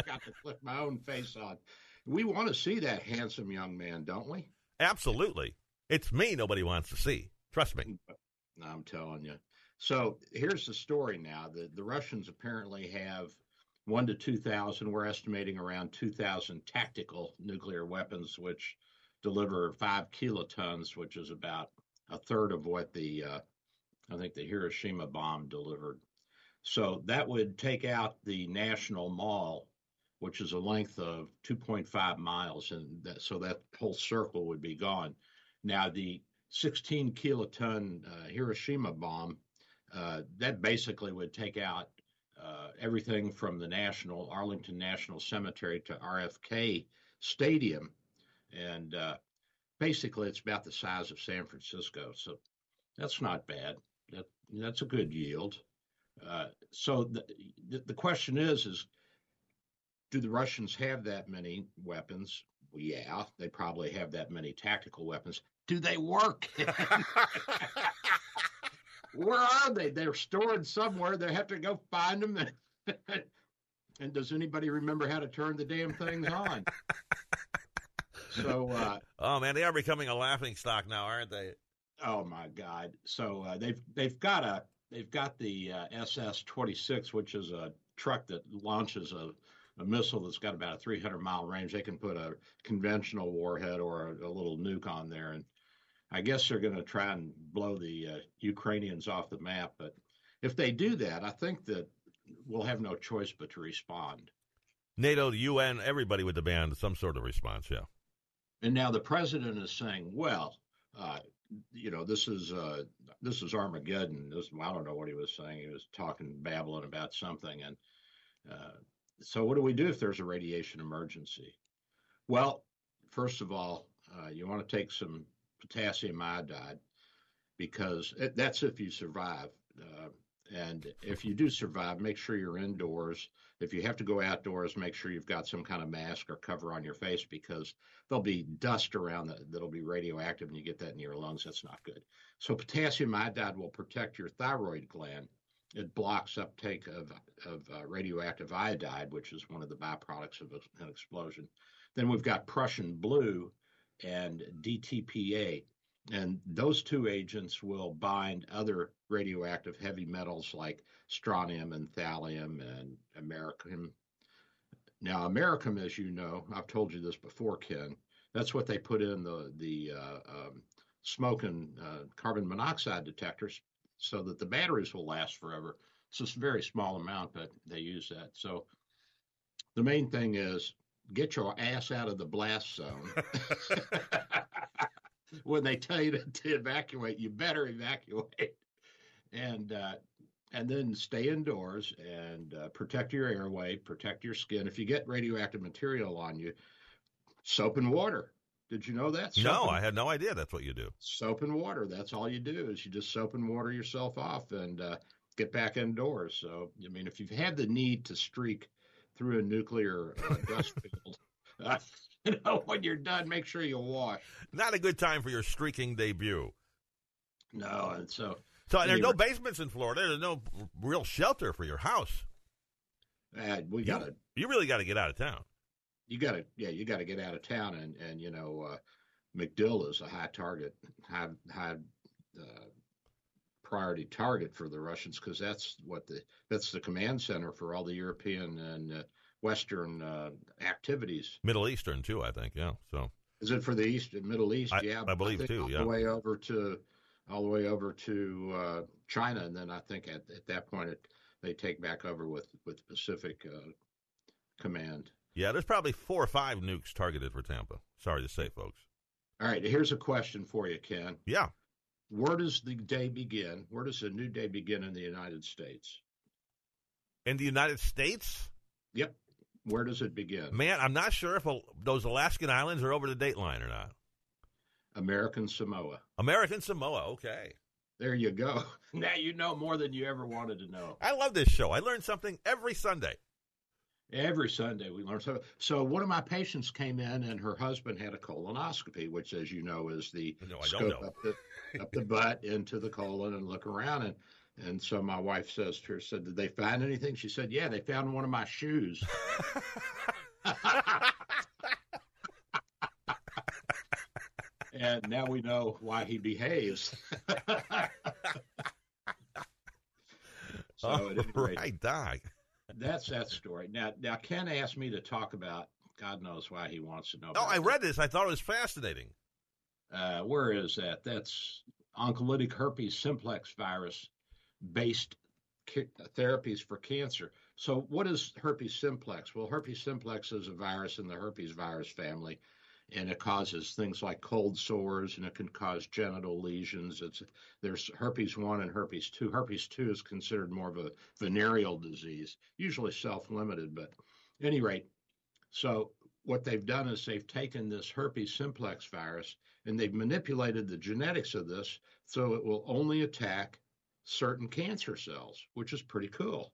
I've got to flip my own face on. We want to see that handsome young man, don't we? Absolutely. It's me nobody wants to see. Trust me. I'm telling you. So here's the story now. The, the Russians apparently have one to 2,000. We're estimating around 2,000 tactical nuclear weapons, which deliver five kilotons, which is about a third of what the, uh, I think, the Hiroshima bomb delivered. So that would take out the National Mall, which is a length of 2.5 miles, and that, so that whole circle would be gone. Now the 16 kiloton uh, Hiroshima bomb, uh, that basically would take out uh, everything from the National Arlington National Cemetery to RFK Stadium, and uh, basically it's about the size of San Francisco. So that's not bad. That, that's a good yield. Uh, so the, the, the question is, is do the Russians have that many weapons? Well, yeah, they probably have that many tactical weapons. Do they work? Where are they? They're stored somewhere. They have to go find them. And, and does anybody remember how to turn the damn things on? So, uh, oh man, they are becoming a laughing stock now, aren't they? Oh my God! So uh, they've they've got a they've got the uh, SS 26, which is a truck that launches a, a, missile that's got about a 300 mile range. They can put a conventional warhead or a, a little nuke on there. And I guess they're going to try and blow the uh, Ukrainians off the map. But if they do that, I think that we'll have no choice but to respond. NATO, UN, everybody would demand some sort of response, yeah. And now the president is saying, well, uh, you know, this is uh, this is Armageddon. This, I don't know what he was saying. He was talking babbling about something. And uh, so, what do we do if there's a radiation emergency? Well, first of all, uh, you want to take some potassium iodide because it, that's if you survive. Uh, and if you do survive, make sure you're indoors. If you have to go outdoors, make sure you've got some kind of mask or cover on your face because there'll be dust around that, that'll be radioactive and you get that in your lungs. That's not good. So, potassium iodide will protect your thyroid gland. It blocks uptake of, of uh, radioactive iodide, which is one of the byproducts of an explosion. Then we've got Prussian blue and DTPA. And those two agents will bind other radioactive heavy metals like strontium and thallium and americium. Now, americium, as you know, I've told you this before, Ken. That's what they put in the the uh, um, smoke and uh, carbon monoxide detectors, so that the batteries will last forever. It's a very small amount, but they use that. So the main thing is get your ass out of the blast zone. when they tell you to, to, evacuate, you better evacuate, and uh, and then stay indoors and uh, protect your airway, protect your skin. If you get radioactive material on you, soap and water. Did you know that? Soap no, and, I had no idea. That's what you do. Soap and water. That's all you do is you just soap and water yourself off and uh, get back indoors. So, I mean, if you've had the need to streak through a nuclear uh, dust field. Uh, you know, when you're done, make sure you wash. Not a good time for your streaking debut. No, and so so anyway, there's no basements in Florida. There's no real shelter for your house. Uh, we got to. You really got to get out of town. You got to, yeah, you got to get out of town, and and you know, uh, MacDill is a high target, high high uh, priority target for the Russians because that's what the that's the command center for all the European and uh, Western uh, activities. Middle Eastern too, I think. Yeah. So is it for the East and Middle East? I, yeah, I believe I too. All yeah. the way over to all the way over to uh, China, and then I think at, at that point it, they take back over with with Pacific uh, Command. Yeah, there's probably four or five nukes targeted for Tampa. Sorry to say, folks. All right, here's a question for you, Ken. Yeah. Where does the day begin? Where does a new day begin in the United States? In the United States? Yep. Where does it begin? Man, I'm not sure if those Alaskan islands are over the date line or not. American Samoa. American Samoa. Okay. There you go. Now you know more than you ever wanted to know. I love this show. I learn something every Sunday. Every Sunday we learn something. So one of my patients came in, and her husband had a colonoscopy, which, as you know, is the no, scope up the up the butt into the colon and look around. And and so my wife says to her, said, "Did they find anything?" She said, "Yeah, they found one of my shoes." and now we know why he behaves. so, oh, right, Doc. That's that story. Now, now Ken asked me to talk about. God knows why he wants to know. Oh, I read this. I thought it was fascinating. Uh, where is that? That's oncolytic herpes simplex virus based therapies for cancer. So, what is herpes simplex? Well, herpes simplex is a virus in the herpes virus family, and it causes things like cold sores, and it can cause genital lesions. It's there's herpes one and herpes two. Herpes two is considered more of a venereal disease, usually self-limited, but at any rate, so what they've done is they've taken this herpes simplex virus and they've manipulated the genetics of this so it will only attack certain cancer cells, which is pretty cool.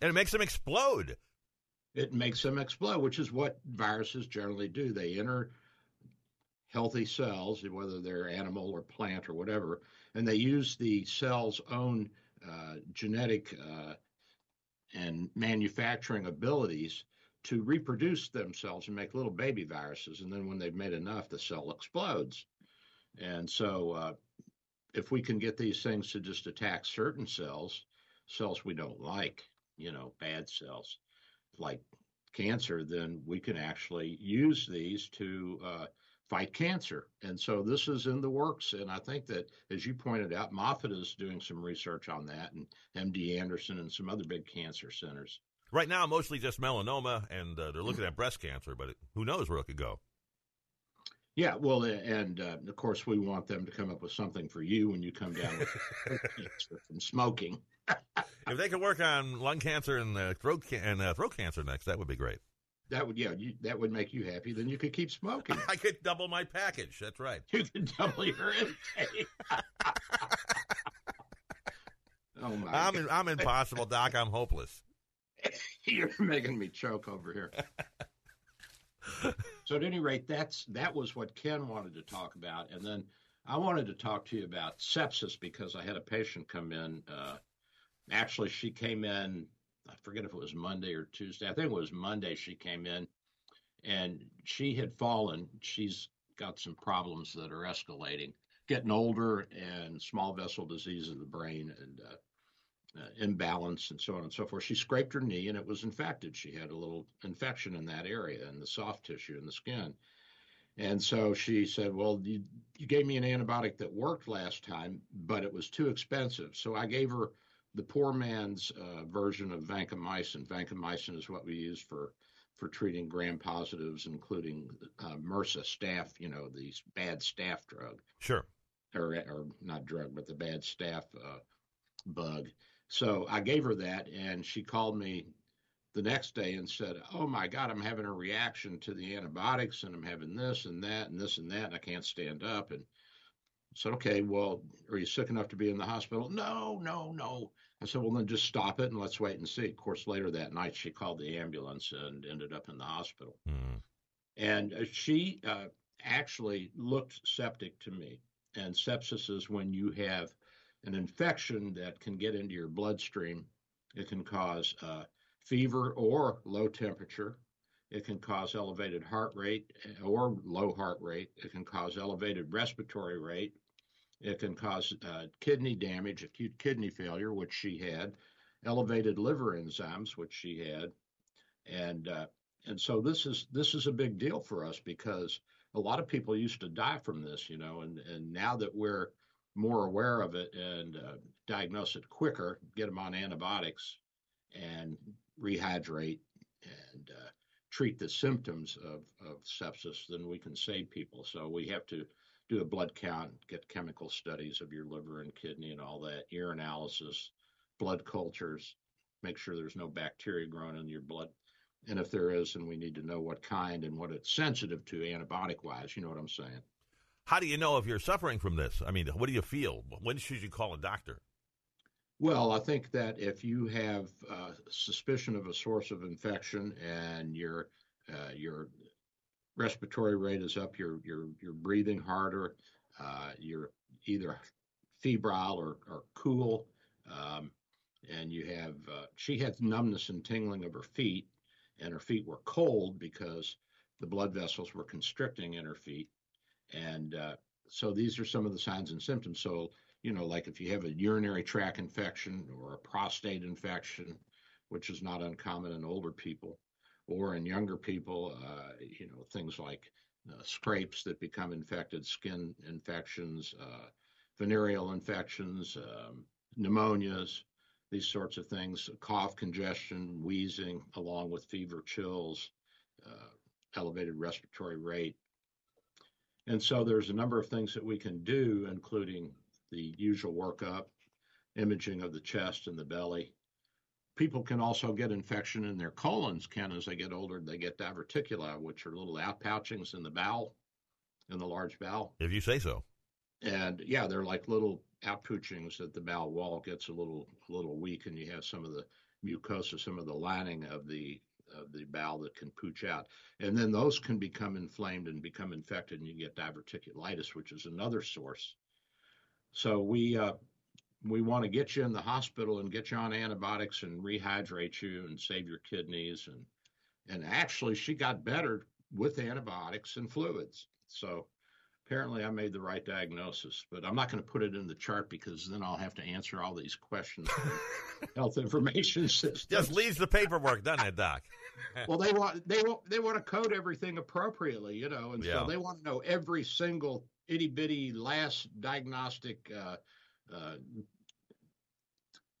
And it makes them explode. It makes them explode, which is what viruses generally do. They enter healthy cells, whether they're animal or plant or whatever, and they use the cell's own uh, genetic uh, and manufacturing abilities to reproduce themselves and make little baby viruses. And then when they've made enough, the cell explodes. And so uh, if we can get these things to just attack certain cells, cells we don't like, you know, bad cells like cancer, then we can actually use these to uh, fight cancer. And so this is in the works. And I think that, as you pointed out, Moffitt is doing some research on that, and MD Anderson and some other big cancer centers. Right now, mostly just melanoma, and uh, they're looking at breast cancer, but it, who knows where it could go. Yeah, well, and uh, of course, we want them to come up with something for you when you come down with cancer from smoking. If they could work on lung cancer and uh, throat ca- and uh, throat cancer next, that would be great. That would, yeah, you, that would make you happy. Then you could keep smoking. I could double my package. That's right. You could double your intake. oh my! I'm in, I'm impossible, Doc. I'm hopeless. You're making me choke over here. so at any rate, that's that was what Ken wanted to talk about, and then I wanted to talk to you about sepsis because I had a patient come in. Uh, actually, she came in. I forget if it was Monday or Tuesday. I think it was Monday. She came in, and she had fallen. She's got some problems that are escalating, getting older, and small vessel disease of the brain, and uh, uh, imbalance and so on and so forth. She scraped her knee and it was infected. She had a little infection in that area in the soft tissue in the skin. And so she said, Well, you, you gave me an antibiotic that worked last time, but it was too expensive. So I gave her the poor man's uh, version of vancomycin. Vancomycin is what we use for for treating gram positives, including uh, MRSA staph, you know, these bad staph drug. Sure. Or, or not drug, but the bad staph uh, bug. So I gave her that, and she called me the next day and said, "Oh my God, I'm having a reaction to the antibiotics, and I'm having this and that and this and that, and I can't stand up." And said, "Okay, well, are you sick enough to be in the hospital?" No, no, no. I said, "Well, then just stop it and let's wait and see." Of course, later that night, she called the ambulance and ended up in the hospital. Mm. And uh, she uh, actually looked septic to me. And sepsis is when you have an infection that can get into your bloodstream. It can cause uh, fever or low temperature. It can cause elevated heart rate eh, or low heart rate. It can cause elevated respiratory rate. It can cause uh, kidney damage, acute kidney failure, which she had, elevated liver enzymes, which she had, and uh, and so this is this is a big deal for us because a lot of people used to die from this, you know, and and now that we're more aware of it and uh, diagnose it quicker, get them on antibiotics, and rehydrate and uh, treat the symptoms of, of sepsis, then we can save people. So we have to do a blood count, get chemical studies of your liver and kidney and all that, urinalysis, blood cultures, make sure there's no bacteria growing in your blood. And if there is, and we need to know what kind and what it's sensitive to antibiotic wise. You know what I'm saying? How do you know if you're suffering from this? I mean, what do you feel? When should you call a doctor? Well, I think that if you have uh, suspicion of a source of infection and your uh, your respiratory rate is up, you're you're you're breathing harder, uh, you're either febrile or, or cool, um, and you have uh, she had numbness and tingling of her feet, and her feet were cold because the blood vessels were constricting in her feet, and uh, so these are some of the signs and symptoms. So you know, like if you have a urinary tract infection or a prostate infection, which is not uncommon in older people, or in younger people, uh, you know, things like uh, scrapes that become infected, skin infections, uh, venereal infections, um, pneumonias, these sorts of things, cough, congestion, wheezing, along with fever, chills, uh, elevated respiratory rate. And so there's a number of things that we can do, including the usual workup, imaging of the chest and the belly. People can also get infection in their colons, can as they get older. They get diverticula, which are little outpouchings in the bowel, in the large bowel. If you say so. And yeah, they're like little outpouchings that the bowel wall gets a little a little weak, and you have some of the mucosa, some of the lining of the of the bowel that can pooch out, and then those can become inflamed and become infected, and you get diverticulitis, which is another source so we uh, we want to get you in the hospital and get you on antibiotics and rehydrate you and save your kidneys and and actually she got better with antibiotics and fluids. So apparently I made the right diagnosis, but I'm not going to put it in the chart because then I'll have to answer all these questions health information system. Just leaves the paperwork, doesn't it, Doc? well, they want they want they want to code everything appropriately, you know, and yeah. so they want to know every single itty bitty last diagnostic uh,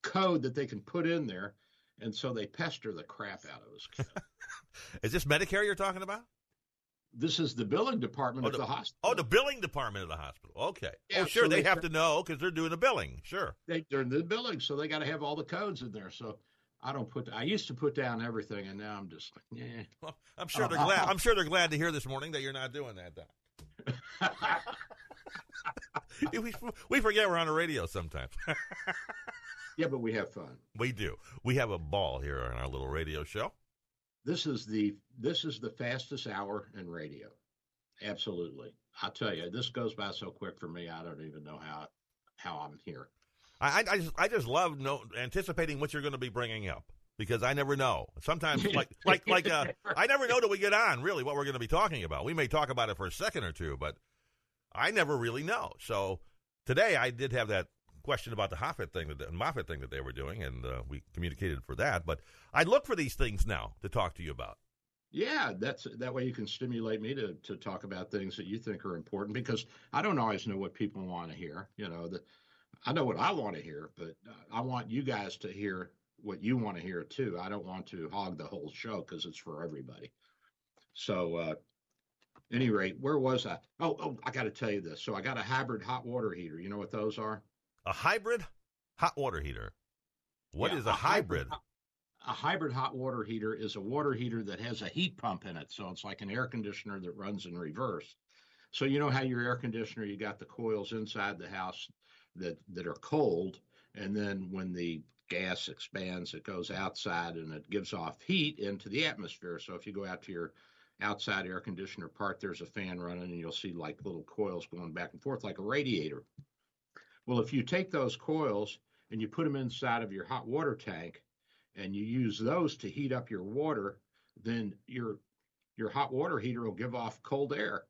code that they can put in there, and so they pester the crap out of us. is this Medicare you're talking about? This is the billing department oh, of the, hospital. Oh, the billing department of the hospital. Okay. Yeah, oh, sure. So they, they, have to know because they're doing the billing. Sure. They, they're in the billing, so they got to have all the codes in there. So I don't put. I used to put down everything, and now I'm just like, yeah. Well, I'm sure they're uh, glad. I'm sure they're glad to hear this morning that you're not doing that. Doc. we, we forget we're on the radio sometimes. yeah, but we have fun. We do. We have a ball here on our little radio show. This is the this is the fastest hour in radio. Absolutely. I tell you, this goes by so quick for me. I don't even know how how I'm here. I I just, I just love no, anticipating what you're going to be bringing up because I never know. Sometimes, like like like uh, I never know till we get on. Really, what we're going to be talking about. We may talk about it for a second or two, but I never really know. So today, I did have that question about the Moffitt thing, that the Moffitt thing that they were doing, and uh, we communicated for that. But I look for these things now to talk to you about. Yeah, that's that way you can stimulate me to to talk about things that you think are important because I don't always know what people want to hear. You know, the, I know what I want to hear, but I want you guys to hear what you want to hear too. I don't want to hog the whole show because it's for everybody. So, uh, any rate, where was I? Oh, oh, I got to tell you this. So I got a hybrid hot water heater. You know what those are? A hybrid hot water heater. What yeah, is a, a hybrid? hybrid? A hybrid hot water heater is a water heater that has a heat pump in it. So it's like an air conditioner that runs in reverse. So you know how your air conditioner, you got the coils inside the house that that are cold, and then when the gas expands, it goes outside and it gives off heat into the atmosphere. So if you go out to your outside air conditioner part, there's a fan running and you'll see like little coils going back and forth like a radiator. Well, if you take those coils and you put them inside of your hot water tank and you use those to heat up your water, then your your hot water heater will give off cold air.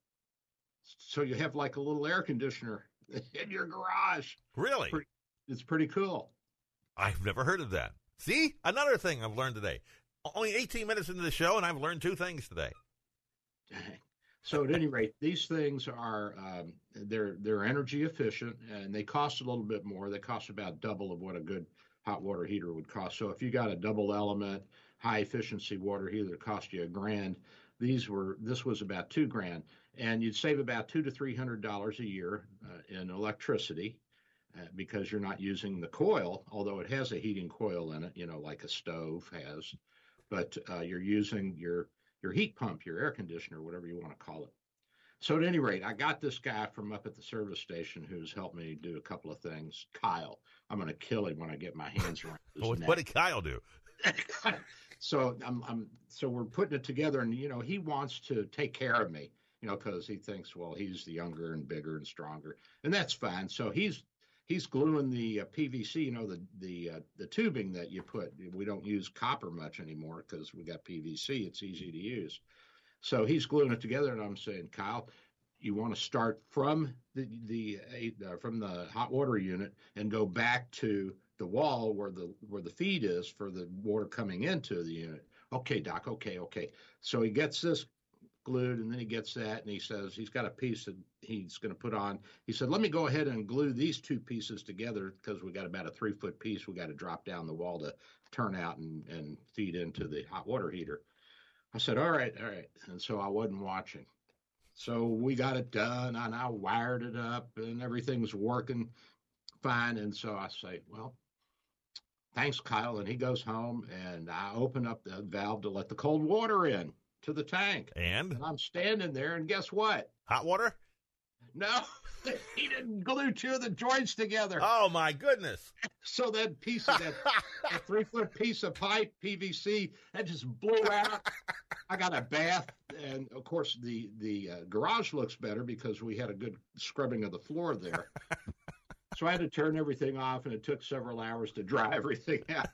So you have like a little air conditioner in your garage. Really? It's pretty, cool. I've never heard of that. See, another thing I've learned today. Only 18 minutes into the show, and I've learned two things today. So at any rate, these things are um, they're they're energy efficient and they cost a little bit more. They cost about double of what a good hot water heater would cost. So if you got a double element high efficiency water heater that cost you a grand, these were this was about two grand, and you'd save about two to three hundred dollars a year uh, in electricity uh, because you're not using the coil, although it has a heating coil in it, you know, like a stove has, but uh, you're using your your heat pump, your air conditioner, whatever you want to call it. So at any rate, I got this guy from up at the service station who's helped me do a couple of things. Kyle, I'm going to kill him when I get my hands around. what, what did Kyle do? so I'm, I'm, so we're putting it together, and you know, he wants to take care of me, you know, because he thinks, well, he's the younger and bigger and stronger, and that's fine. So he's he's gluing the uh, PVC, you know, the the uh, the tubing that you put. We don't use copper much anymore because we got PVC. It's easy to use. So he's gluing it together, and I'm saying, Kyle, you want to start from the the uh, from the hot water unit and go back to the wall where the where the feed is for the water coming into the unit. Okay, doc. Okay, okay. So he gets this glued and then he gets that and he says he's got a piece that he's going to put on. He said, let me go ahead and glue these two pieces together because we got about a three foot piece we got to drop down the wall to turn out and, and feed into the hot water heater. I said, all right, all right. And so I wasn't watching. So we got it done and I wired it up and everything's working fine. And so I say, well, thanks, Kyle. And he goes home and I open up the valve to let the cold water in to the tank. And? and I'm standing there, and guess what? Hot water? No, he didn't glue two of the joints together. Oh my goodness! So that piece of that, that three foot piece of pipe PVC that just blew out. I got a bath, and of course the the uh, garage looks better because we had a good scrubbing of the floor there. so I had to turn everything off, and it took several hours to dry everything out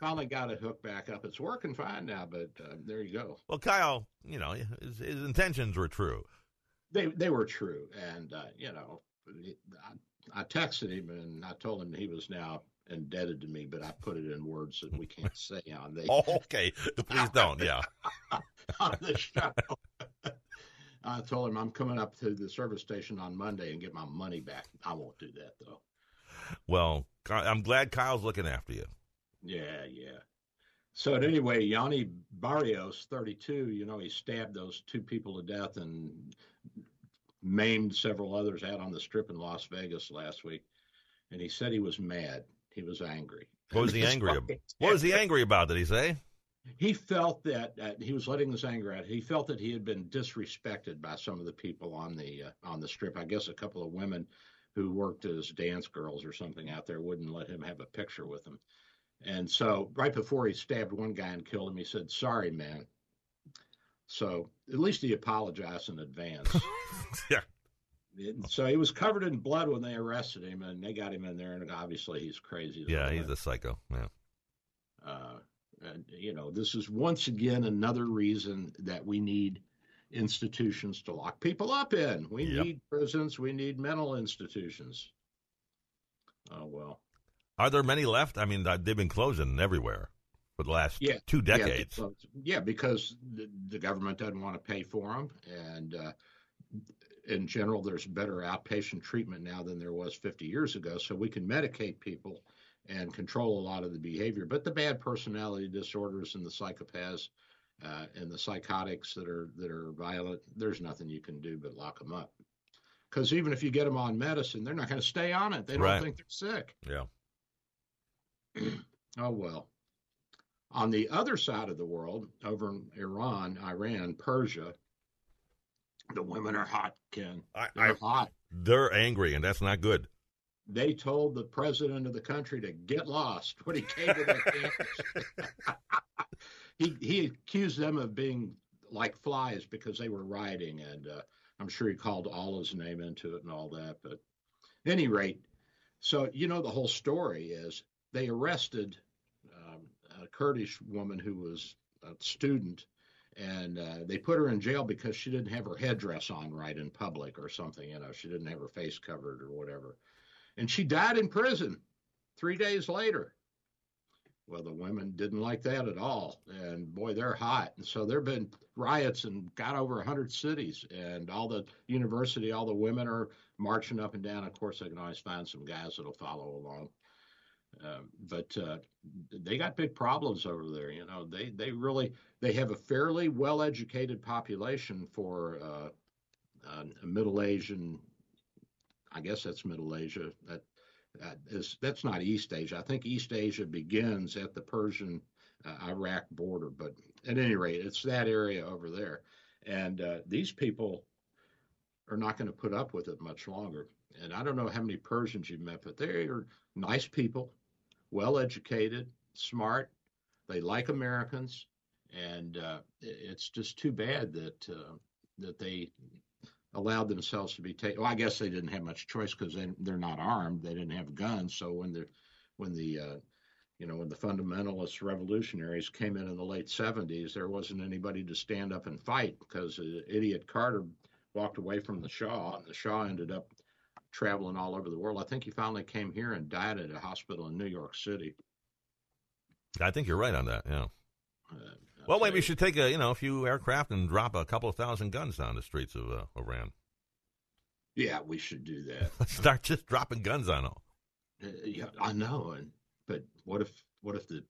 finally got it hooked back up. It's working fine now, but uh, there you go. Well, Kyle, you know, his, his intentions were true. They they were true, and uh, you know, I, I texted him and I told him he was now indebted to me, but I put it in words that we can't say on the. oh, okay. Please don't. Yeah. on the show. I told him I'm coming up to the service station on Monday and get my money back. I won't do that though. Well, I'm glad Kyle's looking after you. Yeah, yeah. So at anyway, Yanni Barrios, 32, you know, he stabbed those two people to death and maimed several others out on the strip in Las Vegas last week. And he said he was mad. He was angry. What was he angry about? What was he angry about? Did he say? He felt that uh, he was letting this anger out. He felt that he had been disrespected by some of the people on the uh, on the strip. I guess a couple of women who worked as dance girls or something out there wouldn't let him have a picture with them. And so right before he stabbed one guy and killed him, he said, Sorry, man. So at least he apologized in advance. yeah. So he was covered in blood when they arrested him, and they got him in there, and obviously he's crazy. Yeah, he's a psycho. Yeah. Uh, and, you know, this is once again another reason that we need institutions to lock people up in. We yep. need prisons. We need mental institutions. Oh well. Are there many left? I mean, they've been closing everywhere for the last yeah, two decades. Yeah, yeah because the, the, government doesn't want to pay for them, and uh, in general, there's better outpatient treatment now than there was 50 years ago. So we can medicate people and control a lot of the behavior. But the bad personality disorders and the psychopaths uh, and the psychotics that are that are violent, there's nothing you can do but lock them up. Because even if you get them on medicine, they're not going to stay on it. They don't right. think they're sick. Yeah. oh, well. On the other side of the world, over in Iran, Iran, Persia, the women are hot, Ken. They're I, hot. They're angry, and that's not good. They told the president of the country to get lost when he came to their campus. he he accused them of being like flies because they were rioting, and uh, I'm sure he called Allah's name into it and all that. But any rate, so you know the whole story is they arrested um, a Kurdish woman who was a student, and uh, they put her in jail because she didn't have her headdress on right in public or something. You know, she didn't have her face covered or whatever, and she died in prison three days later. Well, the women didn't like that at all, and boy, they're hot. And so there've been riots and got over a 100 cities, and all the university, all the women are marching up and down. Of course, they can always find some guys that'll follow along. Um, but uh, they got big problems over there. You know, they they really they have a fairly well educated population for uh, a Middle Asian. I guess that's Middle Asia. That uh, is that's not East Asia. I think East Asia begins at the Persian uh, Iraq border, but at any rate, it's that area over there. And uh, these people are not going to put up with it much longer. And I don't know how many Persians you've met, but they are nice people, well educated, smart. They like Americans, and uh, it's just too bad that uh, that they allowed themselves to be taken. Well, I guess they didn't have much choice because they, they're not armed. They didn't have guns. So when the when the uh, you know when the fundamentalist revolutionaries came in in the late 70s, there wasn't anybody to stand up and fight because idiot Carter walked away from the Shah, and the Shah ended up traveling all over the world. I think he finally came here and died at a hospital in New York City. I think you're right on that. Yeah. Uh, well, maybe we should take a you know a few aircraft and drop a couple of thousand guns down the streets of uh, Iran. Yeah, we should do that. Start just dropping guns on them. Uh, yeah, I know, and but what if what if the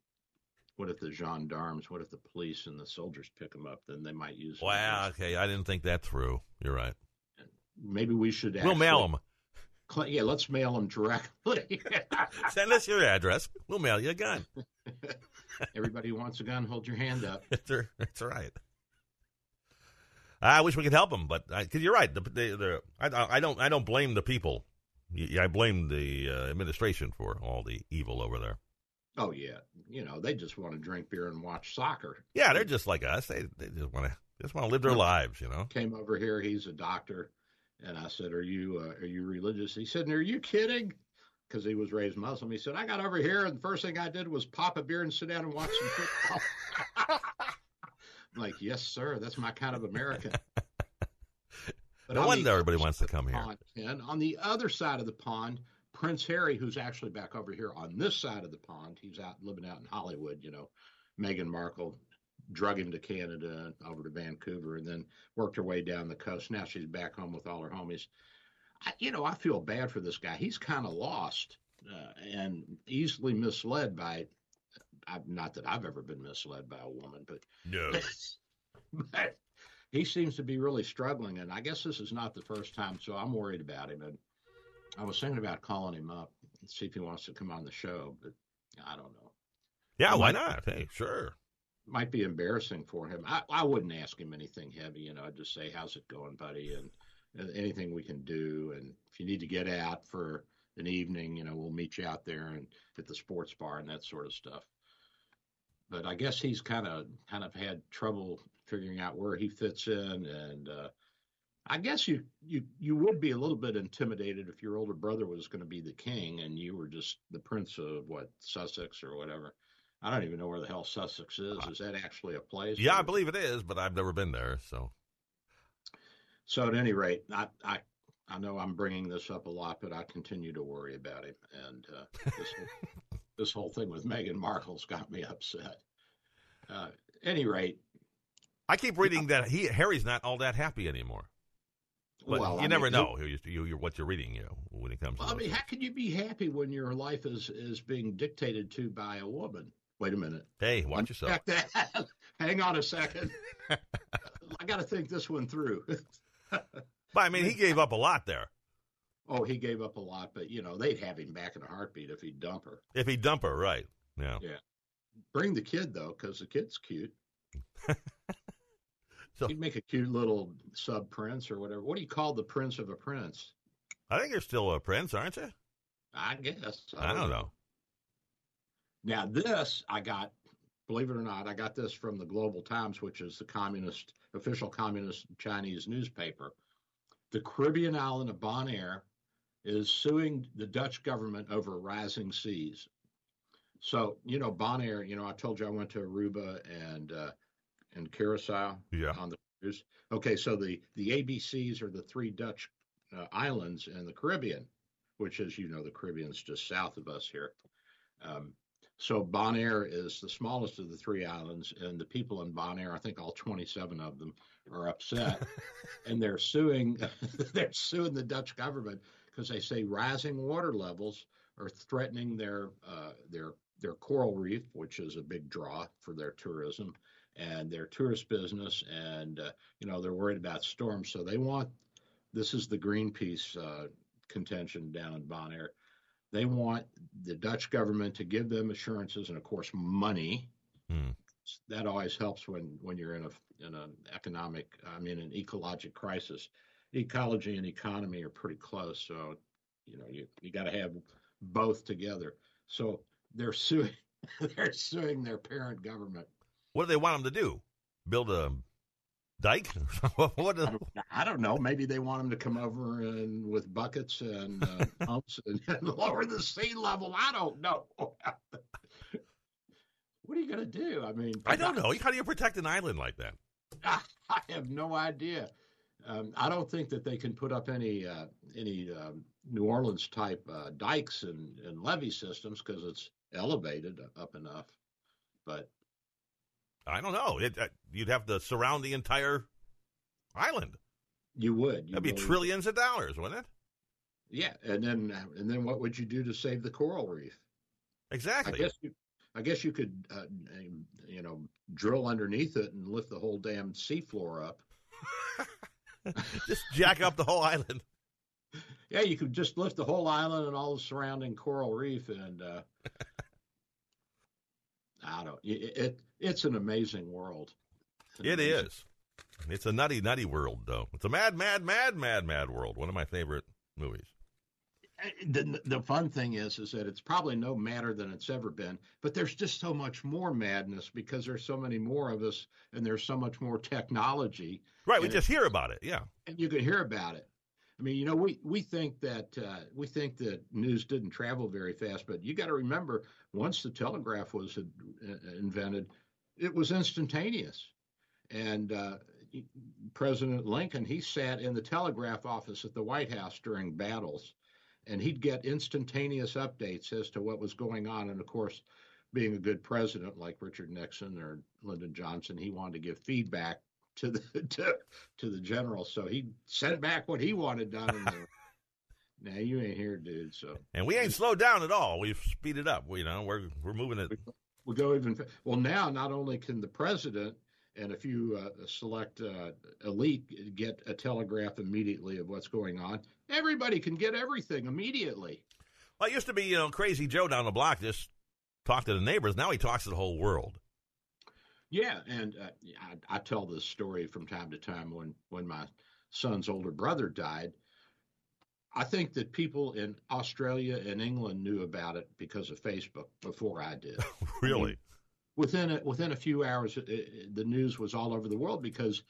what if the gendarmes, what if the police and the soldiers pick them up? Then they might use. Wow. Okay, I didn't think that through. You're right. Maybe we should. We'll mail them. Yeah, let's mail them directly. Send us your address. We'll mail you a gun. Everybody who wants a gun. Hold your hand up. That's right. I wish we could help them, but because you're right, the, the, the, I, I, don't I don't blame the people. I blame the uh, administration for all the evil over there. Oh yeah, you know they just want to drink beer and watch soccer. Yeah, they're just like us. They they just want to just want to live their lives, you know. Came over here. He's a doctor, and I said, "Are you uh, are you religious?" He said, "Are you kidding?" because he was raised Muslim. He said, I got over here, and the first thing I did was pop a beer and sit down and watch some football. I'm like, yes, sir, that's my kind of American. But no wonder everybody wants to come here. And on the other side of the pond, Prince Harry, who's actually back over here on this side of the pond, he's out living out in Hollywood. You know, Meghan Markle drug him to Canada, over to Vancouver, and then worked her way down the coast. Now she's back home with all her homies. I, you know, I feel bad for this guy. He's kind of lost uh, and easily misled by. I, not that I've ever been misled by a woman, but no. but he seems to be really struggling, and I guess this is not the first time, so I'm worried about him. And I was thinking about calling him up and see if he wants to come on the show, but I don't know. Yeah, why not? Hey, sure. Might be embarrassing for him. I, I wouldn't ask him anything heavy, you know. I'd just say, "How's it going, buddy?" and anything we can do. And if you need to get out for an evening, you know, we'll meet you out there and at the sports bar and that sort of stuff. But I guess he's kind of kind of had trouble figuring out where he fits in, and uh, I guess you you you would be a little bit intimidated if your older brother was going to be the king and you were just the prince of what Sussex or whatever. I don't even know where the hell Sussex is. Is that actually a place? Yeah, I believe it is, but I've never been there, so so at any rate, I, I I know I'm bringing this up a lot, but I continue to worry about him, and uh, this, whole, this whole thing with Meghan Markle's got me upset. Uh, any rate, I keep reading that he Harry's not all that happy anymore. But well, you I never mean, know you, you, you, what you're reading, you know, when it comes. Well, to I mean, how can you be happy when your life is is being dictated to by a woman? Wait a minute. Hey, watch yourself. Hang on a second. I got to think this one through. but I mean, he gave up a lot there. Oh, he gave up a lot, but you know they'd have him back in a heartbeat if he'd dump her. If he'd dump her, right? Yeah. Yeah. Bring the kid though, because the kid's cute. so he'd make a cute little sub prince or whatever. What do you call the prince of a prince? I think you're still a prince, aren't you? I guess. I, I don't know. know. Now this I got believe it or not, I got this from the Global Times, which is the communist official communist Chinese newspaper. The Caribbean island of Bonaire is suing the Dutch government over rising seas. So, you know, Bonaire, you know, I told you I went to Aruba and uh, and Curacao yeah. on the cruise. Okay, so the the ABCs are the three Dutch uh, islands in the Caribbean, which is, you know, the Caribbean's just south of us here. Um, so Bonaire is the smallest of the three islands, and the people in Bonaire, I think all 27 of them, are upset, and they're suing. they're suing the Dutch government because they say rising water levels are threatening their uh, their their coral reef, which is a big draw for their tourism and their tourist business, and uh, you know they're worried about storms, so they want. This is the Greenpeace uh, contention down in Bonaire they want the Dutch government to give them assurances and, of course, money. Hmm. That always helps when when you're in a in an economic, I mean, an ecologic crisis. Ecology and economy are pretty close, so you know you you got to have both together. So they're suing they're suing their parent government. What do they want them to do? Build a dike? what? I don't, I don't know. Maybe they want them to come over and with buckets and uh, pumps and, and lower the sea level. I don't know. what are you going to do? I mean, I don't know. How do you protect an island like that? I have no idea. Um, I don't think that they can put up any uh, any um, New Orleans type uh, dikes and, and levee systems because it's elevated up enough. But I don't know. It, uh, you'd have to surround the entire island. You would. You That'd be trillions of dollars, wouldn't it? Yeah, and then and then what would you do to save the coral reef? I Exactly. guess you, I guess you could, uh, you know, drill underneath it and lift the whole damn seafloor up. Just jack up the whole island. Yeah, you could just lift the whole island and all the surrounding coral reef, and uh, I don't. It, it it's an amazing world. An It amazing- is. It's a nutty, nutty world, though. It's a mad, mad, mad, mad, mad world. One of my favorite movies. Uh, The, the fun thing is, is that it's probably no madder than it's ever been, but there's just so much more madness because there's so many more of us, and there's so much more technology. Right. We just hear about it. Yeah. and you can hear about it. I mean, you know, we we think that uh, we think that news didn't travel very fast, but you got to remember, once the telegraph was uh, invented, it was instantaneous. And uh, President Lincoln, he sat in the telegraph office at the White House during battles, and he'd get instantaneous updates as to what was going on. And of course, being a good president like Richard Nixon or Lyndon Johnson, he wanted to give feedback to the to, to the general. So he sent back what he wanted done. Now you ain't here, dude. So And we ain't slowed down at all. We've speeded up. We, you know, we're we're moving it. We go even well now. Not only can the president and a few uh, select uh, elite get a telegraph immediately of what's going on, everybody can get everything immediately. Well, it used to be, you know, crazy Joe down the block just talked to the neighbors. Now he talks to the whole world. Yeah, and uh, I, I tell this story from time to time when when my son's older brother died. I think that people in Australia and England knew about it because of Facebook before I did. really? within a, within a few hours, it, it- the news was all over the world because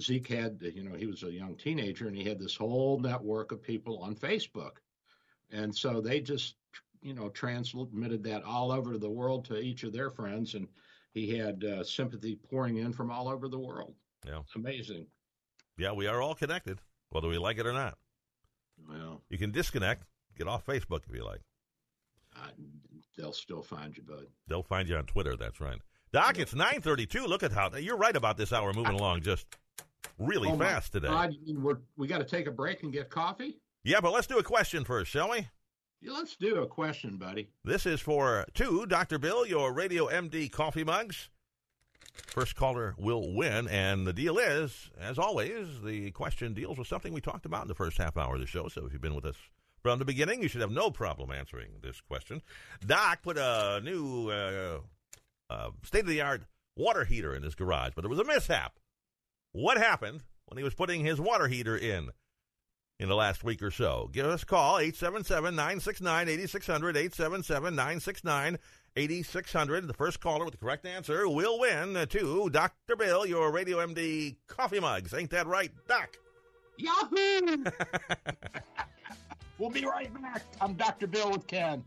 Zeke had, you know, he was a young teenager and he had this whole network of people on Facebook, and so they just, you know, transmitted that all over the world to each of their friends, and he had uh, sympathy pouring in from all over the world. Yeah. amazing. Yeah, we are all connected, whether we like it or not. Well, You can disconnect, get off Facebook if you like. I, they'll still find you, bud. They'll find you on Twitter. That's right. Doc, it's nine thirty-two. Look at how you're right about this hour moving along just really Oh, fast today. God, you mean we're, we got to take a break and get coffee. Yeah, but let's do a question first, shall we? Yeah, let's do a question, buddy. This is for two, Dr. Bill, your Radio MD coffee mugs. First caller will win, and the deal is, as always, the question deals with something we talked about in the first half hour of the show. So if you've been with us from the beginning, you should have no problem answering this question. Doc put a new uh, uh, state of the art water heater in his garage, but there was a mishap. What happened when he was putting his water heater in? In the last week or so. Give us a call, 877-969-8600, 877-969-8600. The first caller with the correct answer will win uh, two Dr. Bill, your Radio MD coffee mugs. Ain't that right, Doc? Yahoo! we'll be right back. I'm Dr. Bill with Ken.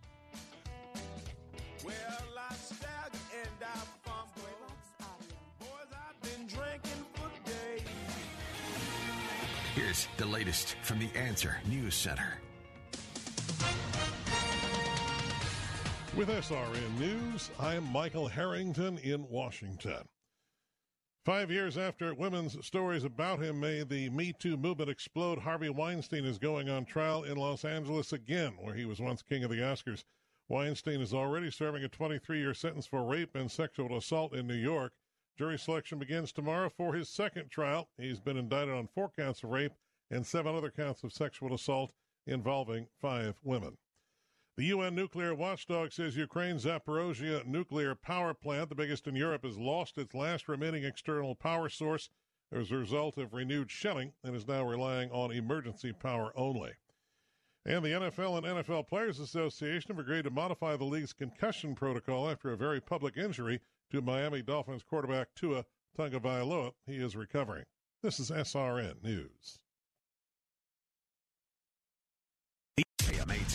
Well, Here's the latest from the SRN News Center. With SRN News, I'm Michael Harrington in Washington. Five years after women's stories about him made the Me Too movement explode, Harvey Weinstein is going on trial in Los Angeles again, where he was once king of the Oscars. Weinstein is already serving a 23 year sentence for rape and sexual assault in New York. Jury selection begins tomorrow for his second trial. He's been indicted on four counts of rape and seven other counts of sexual assault involving five women. The UN nuclear watchdog says Ukraine's Zaporozhye nuclear power plant, the biggest in Europe, has lost its last remaining external power source as a result of renewed shelling and is now relying on emergency power only. And the NFL and NFL Players Association have agreed to modify the league's concussion protocol after a very public injury to Miami Dolphins quarterback Tua Tagovailoa. He is recovering. This is SRN News.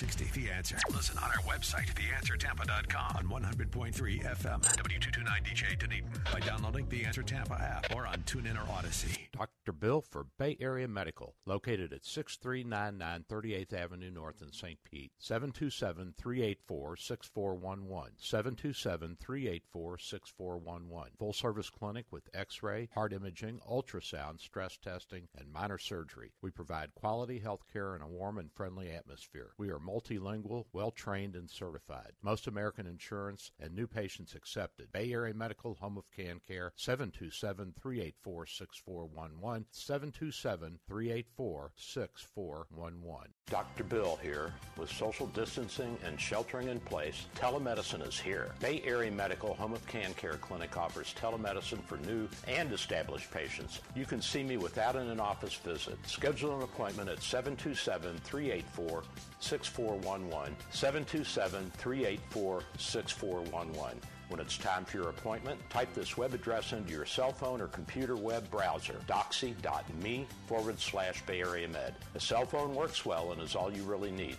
AM 860, The Answer. Listen on our website, theanswertampa.com, on 100.3 FM, W229DJ Dunedin, by downloading the Answer Tampa app or on TuneIn or Audacy. Dr. Bill for Bay Area Medical, located at 6399 38th Avenue North in St. Pete. 727 384 6411. 727 384 6411. Full service clinic with x ray, heart imaging, ultrasound, stress testing, and minor surgery. We provide quality health care in a warm and friendly atmosphere. We are multilingual, well trained, and certified. Most American insurance and new patients accepted. Bay Area Medical, home of can care, 727 384 6411. 727 384 6411. Dr. Bill here. With social distancing and sheltering in place, telemedicine is here. Bay Area Medical Home of Can Care Clinic offers telemedicine for new and established patients. You can see me without an in-office visit. Schedule an appointment at 727-384-6411. 727-384-6411. When it's time for your appointment, type this web address into your cell phone or computer web browser, doxy.me forward slash Bay Area Med. A cell phone works well and is all you really need.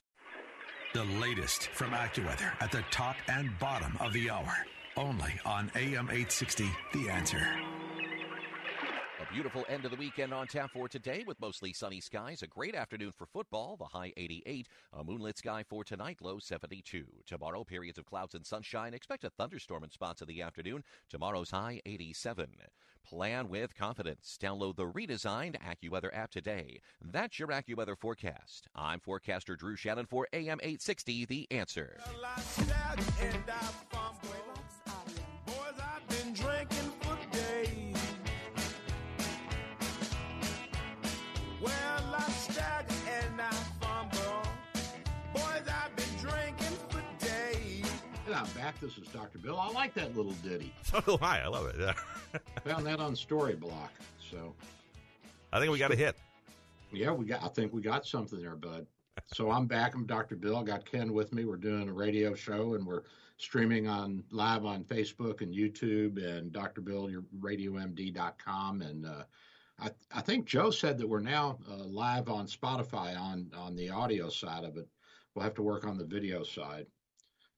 The latest from AccuWeather at the top and bottom of the hour. Only on AM 860, The Answer. A beautiful end of the weekend on tap for today with mostly sunny skies. A great afternoon for football, the high 88. A moonlit sky for tonight, low 72. Tomorrow, periods of clouds and sunshine. Expect a thunderstorm in spots in the afternoon. Tomorrow's high 87. Plan with confidence. Download the redesigned AccuWeather app today. That's your AccuWeather forecast. I'm forecaster Drew Shannon for AM 860, The Answer. Well, I stag and I fumble. Boys, I've been drinking for days. Well, I stag and I fumble. Boys, I've been drinking for days. And I'm back. This is Dr. Bill. I like that little ditty. So do I. I love it. Found that on Storyblock. So, I think we got a hit. yeah, we got. I think we got something there, bud. So I'm back. I'm Dr. Bill. I got Ken with me. We're doing a radio show, and we're streaming on live on Facebook and YouTube, and Dr. Bill, your RadioMD.com, and uh, I, I think Joe said that we're now uh, live on Spotify on on the audio side of it. We'll have to work on the video side,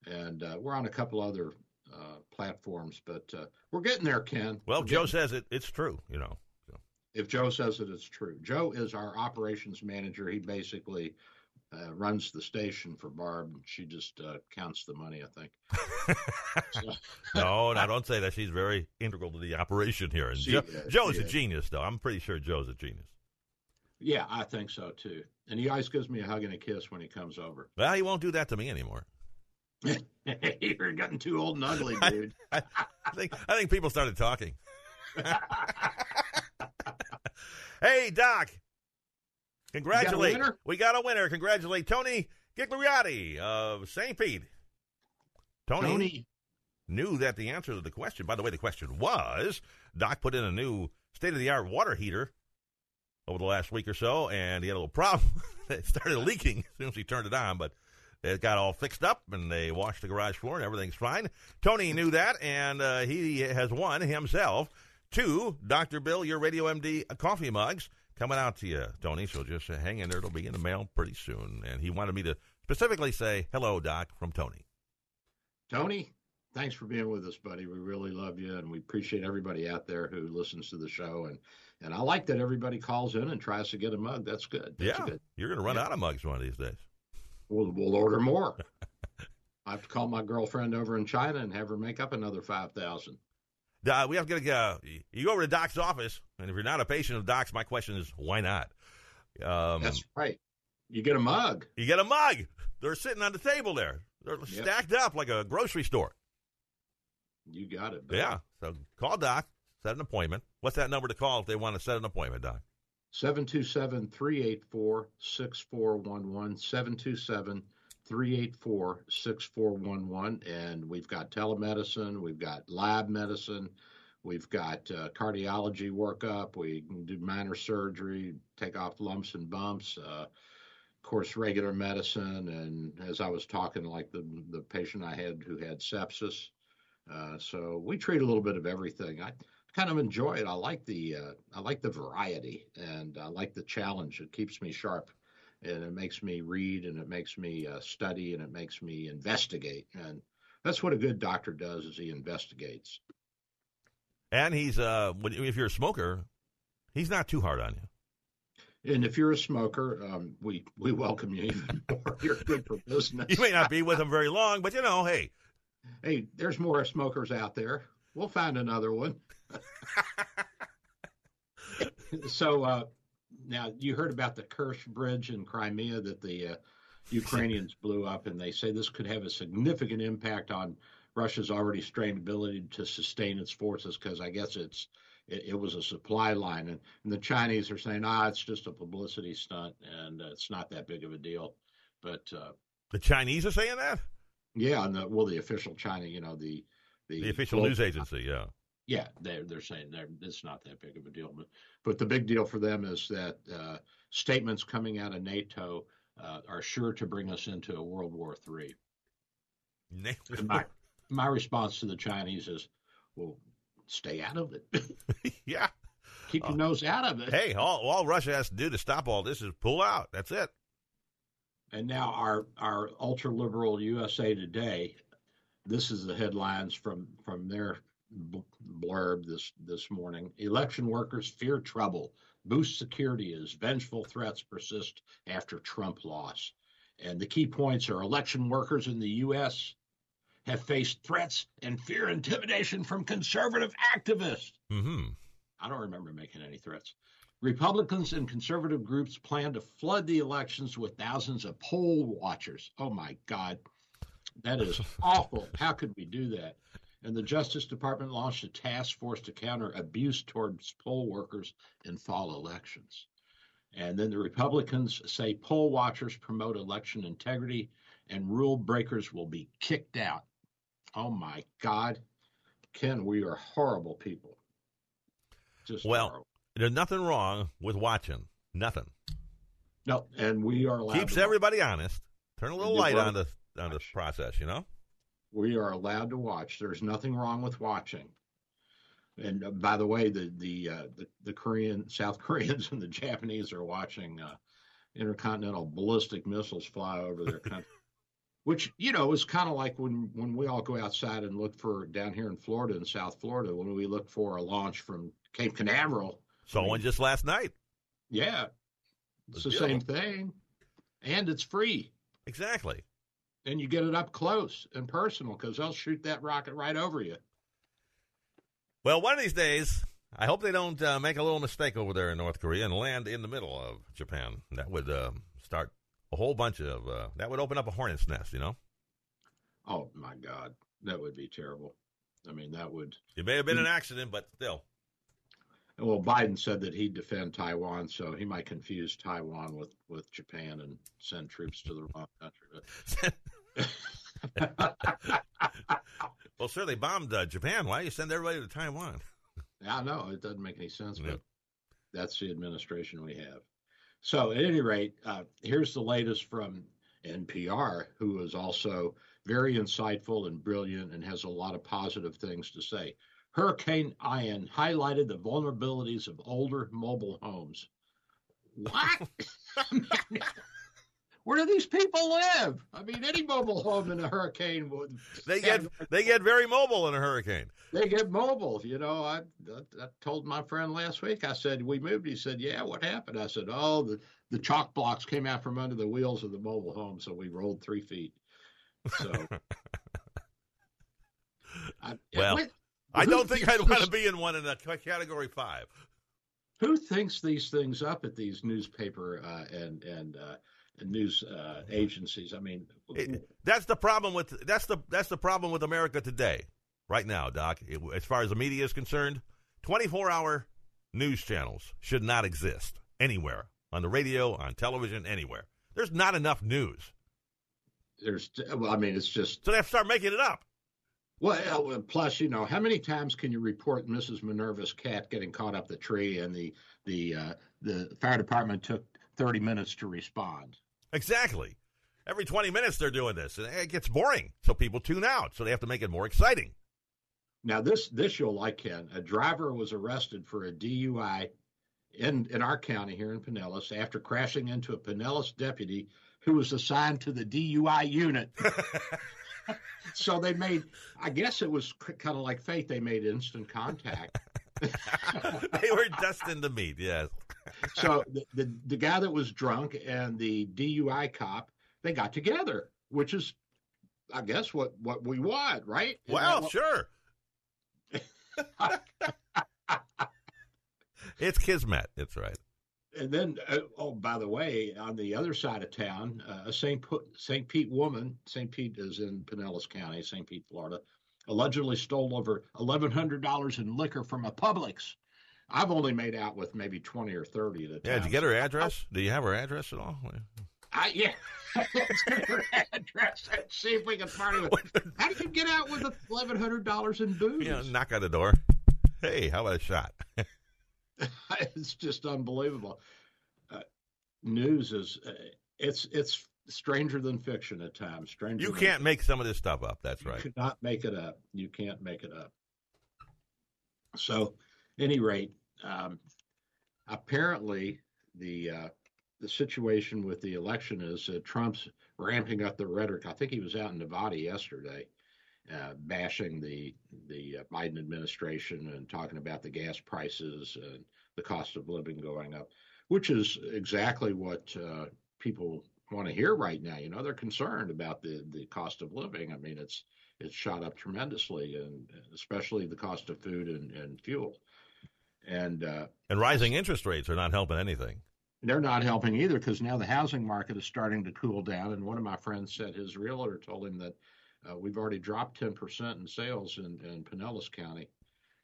and uh, we're on a couple other platforms, but uh, we're getting there, Ken. Well, We're Joe getting- says it. It's true. You know. So. if Joe says that it's true. Joe is our operations manager. He basically uh, runs the station for Barb. and She just uh, counts the money, I think. So- no, no, don't say that. She's very integral to the operation here. And She Joe, is, Joe's a genius, though. I'm pretty sure Joe's a genius. yeah, I think so too. And he always gives me a hug and a kiss when he comes over. Well, he won't do that to me anymore. You're getting too old and ugly, dude. I, I think I think people started talking. hey, Doc. Congratulate. winner? We got a winner. Congratulate Tony Gigliotti of St. Pete. Tony, Tony, knew that the answer to the question, by the way, the question was Doc put in a new state of the art water heater over the last week or so, and he had a little problem. it started leaking as soon as he turned it on, but it got all fixed up and they washed the garage floor and everything's fine. Tony knew that and uh, he has won himself two Dr. Bill, your Radio MD coffee mugs coming out to you, Tony. So just uh, hang in there. It'll be in the mail pretty soon. And he wanted me to specifically say hello, Doc, from Tony. Tony, thanks for being with us, buddy. We really love you, and we appreciate everybody out there who listens to the show. And and I like that everybody calls in and tries to get a mug. That's good. That's yeah, good. you're going to run Yeah. out of mugs one of these days. We'll, we'll order more. I have to call my girlfriend over in China and have her make up another five thousand. Uh, we have to get uh, you go over to Doc's office, and if you're not a patient of Doc's, my question is why not? Um, That's right. You get a mug. you get a mug. They're sitting on the table there. They're Yep. stacked up like a grocery store. You got it. Yeah. So call Doc, set an appointment. What's that number to call if they want to set an appointment, Doc? 727 384 6411. 727 384 6411. And we've got telemedicine, we've got lab medicine, we've got uh, cardiology workup, we can do minor surgery, take off lumps and bumps. Uh, of course, regular medicine, and as I was talking, like the the patient I had who had sepsis, uh, so we treat a little bit of everything. I kind of enjoy it. I like the uh, I like the variety, and I like the challenge. It keeps me sharp, and it makes me read, and it makes me uh, study, and it makes me investigate. And that's what a good doctor does: is he investigates. And he's uh, if you're a smoker, he's not too hard on you. And if you're a smoker, um, we we welcome you even more. You're good for business. You may not be with him very long, but you know, hey, Hey, there's more smokers out there. We'll find another one. so uh, now you heard about the Kerch Bridge in Crimea that the uh, Ukrainians blew up, and they say this could have a significant impact on Russia's already strained ability to sustain its forces because I guess it's it, it was a supply line, and, and the Chinese are saying, ah, it's just a publicity stunt, and uh, it's not that big of a deal. But uh, the Chinese are saying that. yeah, and the, well, the official China, you know, the The official global- news agency, yeah. Yeah, they're they're saying they're, it's not that big of a deal, but but the big deal for them is that uh, statements coming out of NATO uh, are sure to bring us into a World War Three. And my my response to the Chinese is, well, stay out of it. yeah. Keep your nose out of it. Hey, all, all Russia has to do to stop all this is pull out. That's it. And now our our ultra liberal USA Today, this is the headlines from from their blurb this this morning. Election workers fear trouble. Boost security as vengeful threats persist after Trump loss. And the key points are election workers in the U.S. have faced threats and fear intimidation from conservative activists. Mm-hmm. I don't remember making any threats. Republicans and conservative groups plan to flood the elections with thousands of poll watchers. Oh my God. That is awful. How could we do that? And the Justice Department launched a task force to counter abuse towards poll workers in fall elections. And then the Republicans say poll watchers promote election integrity and rule breakers will be kicked out. Oh my God. Ken, we are horrible people. Just Well, horrible. There's nothing wrong with watching. Nothing. No, and we are allowed. Keeps everybody honest. Turn a little light on the on the process, you know? We are allowed to watch. There's nothing wrong with watching. And uh, by the way, the the, uh, the the Korean, South Koreans, and the Japanese are watching uh, intercontinental ballistic missiles fly over their country. Which you know is kind of like when when we all go outside and look for down here in Florida in South Florida when we look for a launch from Cape Canaveral. Saw one just last night. Yeah, it's the same thing, and it's free. Exactly. And you get it up close and personal because they'll shoot that rocket right over you. Well, one of these days, I hope they don't uh, make a little mistake over there in North Korea and land in the middle of Japan. That would uh, start a whole bunch of. Uh, that would open up a hornet's nest. You know, Oh my God, that would be terrible. I mean, that would. it may have been an accident, but still. Well, Biden said that he'd defend Taiwan, so he might confuse Taiwan with with Japan and send troops to the wrong country. well, sir, they bombed uh, Japan. Why do you send everybody to Taiwan? I know it doesn't make any sense, but that's the administration we have. So, at any rate, uh, here's the latest from NPR, who is also very insightful and brilliant and has a lot of positive things to say. Hurricane Ian highlighted the vulnerabilities of older mobile homes. What? Where do these people live? I mean, any mobile home in a hurricane would. They get they get very mobile in a hurricane. They get mobile. You know, I, I, I told my friend last week. I said we moved. He said, "Yeah, what happened?" I said, "Oh, the the chalk blocks came out from under the wheels of the mobile home, so we rolled three feet." So, I, well, wait, I don't think I'd want to be in one in a category five. Who thinks these things up at these newspaper uh, and and uh, news uh, agencies. I mean, it, that's the problem with that's the that's the problem with America today, right now, Doc. It, as far as the media is concerned, twenty four hour news channels should not exist anywhere on the radio, on television, anywhere. There's not enough news. There's, well, I mean, it's just so they have to start making it up. Well, plus, you know, how many times can you report Mrs. Minerva's cat getting caught up the tree, and the the uh, the fire department took 30 minutes to respond? Exactly. Every 20 minutes they're doing this, and it gets boring. So people tune out. So they have to make it more exciting. Now this this you'll like, Ken. A driver was arrested for a DUI in in our county here in Pinellas after crashing into a Pinellas deputy who was assigned to the DUI unit. so they made, I guess it was kind of like fate. They made instant contact. they were destined to meet. Yes so the, the, the guy that was drunk and the DUI cop they got together, which is, I guess, what what we want, right? Is well, what... sure. it's kismet. It's right. And then, uh, oh, by the way, on the other side of town, uh, a St. P- St. Pete woman, St. Pete is in Pinellas County, St. Pete, Florida, allegedly stole over $1,100 in liquor from a Publix. I've only made out with maybe twenty or thirty at a time. Yeah, did you get her address? Do you have her address at all? I, yeah, her address and see if we can party with. How do you get out with eleven hundred dollars in booze? Yeah, knock on the door. Hey, how about a shot? it's just unbelievable. Uh, news is uh, it's it's stranger than fiction at times. Stranger. You can't make some of this stuff up. That's right. You cannot make it up. You can't make it up. So, any rate, um, apparently, the uh, the situation with the election is uh, Trump's ramping up the rhetoric. I think he was out in Nevada yesterday, uh, bashing the the uh, Biden administration and talking about the gas prices and the cost of living going up, which is exactly what uh, people want to hear right now. You know, they're concerned about the the cost of living. I mean, it's it's shot up tremendously, and especially the cost of food and, and fuel and uh, and rising interest rates are not helping anything. They're not helping either because now the housing market is starting to cool down. And one of my friends said his realtor told him that uh, we've already dropped 10% in sales in, in Pinellas County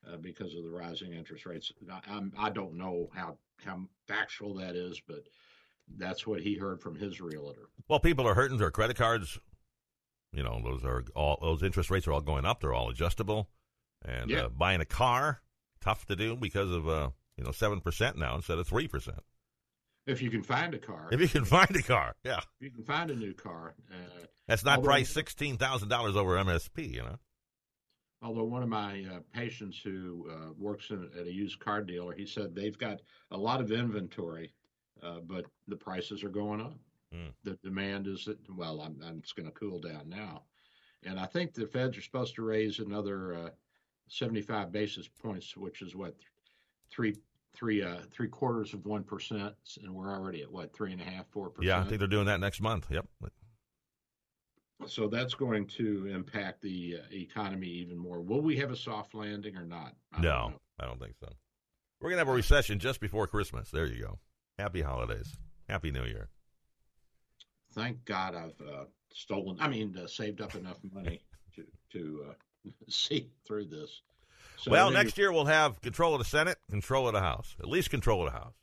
uh, because of the rising interest rates. I, I don't know how how factual that is, but that's what he heard from his realtor. Well, people are hurting their credit cards. You know, those are all those interest rates are all going up. They're all adjustable, and yeah. uh, buying a car tough to do because of uh, you know seven percent now instead of three percent. If you can find a car, if you can find a car, yeah, if you can find a new car. Uh, That's not priced sixteen thousand dollars over MSP, you know. Although one of my uh, patients who uh, works in, at a used car dealer, he said they've got a lot of inventory, uh, but the prices are going up. Mm. The demand is that well, I'm, I'm it's going to cool down now, and I think the feds are supposed to raise another uh, 75 basis points, which is what three three uh three quarters of one percent, and we're already at what three and a half four percent. Yeah, I think they're doing that next month. Yep. So that's going to impact the uh, economy even more. Will we have a soft landing or not? I no, I don't think so. We're gonna have a recession just before Christmas. There you go. Happy holidays. Happy New Year. Thank God I've uh, stolen. I mean, uh, saved up enough money to to uh, see through this. So well, next year we'll have control of the Senate, control of the House, at least control of the House.